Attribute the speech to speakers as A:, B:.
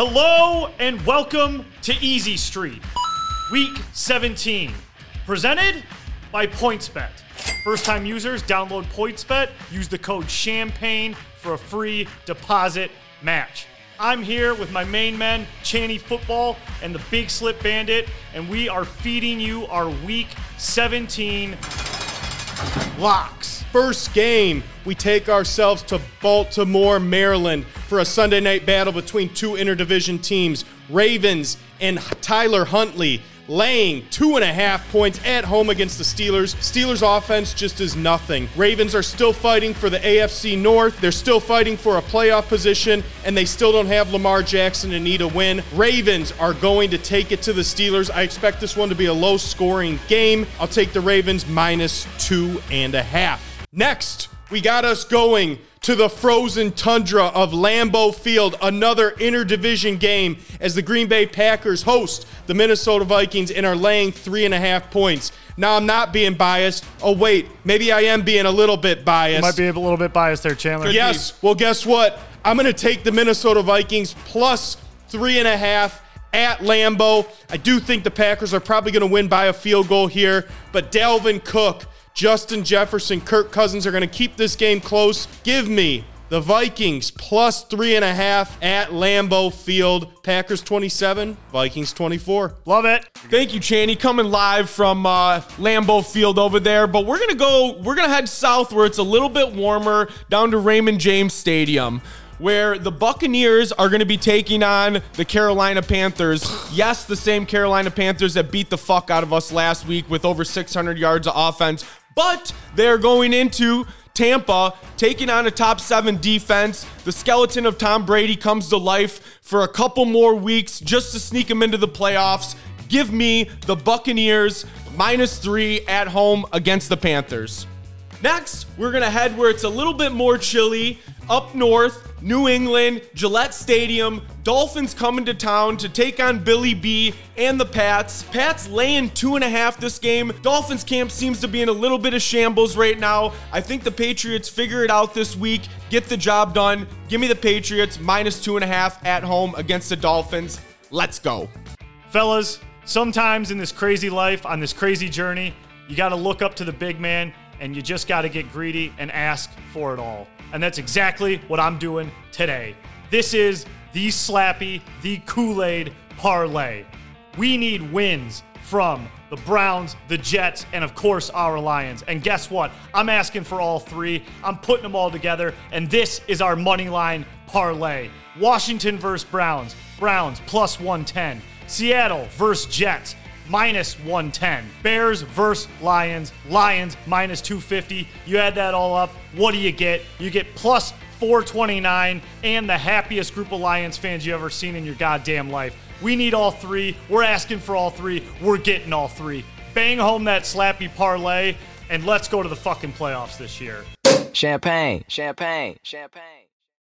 A: Hello and welcome to Easy Street, Week 17, presented by PointsBet. First time users, download PointsBet, use the code CHAMPAGNE for a free deposit match. I'm here with my main men, Channy Football and the Big Slip Bandit, and we are feeding you our Week 17 locks.
B: First game, we take ourselves to Baltimore, Maryland for a Sunday night battle between two interdivision teams, Ravens and Tyler Huntley laying two and a half points at home against the Steelers. Steelers offense just is nothing. Ravens are still fighting for the AFC North. They're still fighting for a playoff position, and they still don't have Lamar Jackson to need a win. Ravens are going to take it to the Steelers. I expect this one to be a low scoring game. I'll take the Ravens minus two and a half. Next, we got us going to the frozen tundra of Lambeau Field, another interdivision game as the Green Bay Packers host the Minnesota Vikings and are laying three and a half points. Now, I'm not being biased. Oh, wait, maybe I am being a little bit biased.
A: Might be a little bit biased there, Chandler.
B: Yes. Well, guess what? I'm going to take the Minnesota Vikings plus three and a half at Lambeau. I do think the Packers are probably going to win by a field goal here, but Dalvin Cook Justin Jefferson, Kirk Cousins are going to keep this game close. Give me the Vikings plus three and a half at Lambeau Field. Packers 27, Vikings 24.
A: Love it.
C: Thank you, Channy. Coming live from uh, Lambeau Field over there. But we're going to go, we're going to head south where it's a little bit warmer down to Raymond James Stadium where the Buccaneers are going to be taking on the Carolina Panthers. Yes, the same Carolina Panthers that beat the fuck out of us last week with over 600 yards of offense. But they're going into Tampa, taking on a top seven defense. The skeleton of Tom Brady comes to life for a couple more weeks just to sneak him into the playoffs. Give me the Buccaneers minus three at home against the Panthers. Next, we're going to head where it's a little bit more chilly up north, New England, Gillette Stadium. Dolphins coming to town to take on Billy B and the Pats. Pats laying two and a half this game. Dolphins camp seems to be in a little bit of shambles right now. I think the Patriots figure it out this week, get the job done. Give me the Patriots minus two and a half at home against the Dolphins. Let's go.
A: Fellas, sometimes in this crazy life, on this crazy journey, you got to look up to the big man and you just got to get greedy and ask for it all. And that's exactly what I'm doing today. This is the Slappy, the Kool Aid parlay. We need wins from the Browns, the Jets, and of course our Lions. And guess what? I'm asking for all three. I'm putting them all together, and this is our money line parlay. Washington versus Browns. Browns plus 110. Seattle versus Jets minus 110. Bears versus Lions. Lions minus 250. You add that all up. What do you get? You get plus 429 and the happiest group of Lions fans you ever seen in your goddamn life. We need all three. We're asking for all three. We're getting all three. Bang home that slappy parlay and let's go to the fucking playoffs this year.
D: Champagne, champagne, champagne.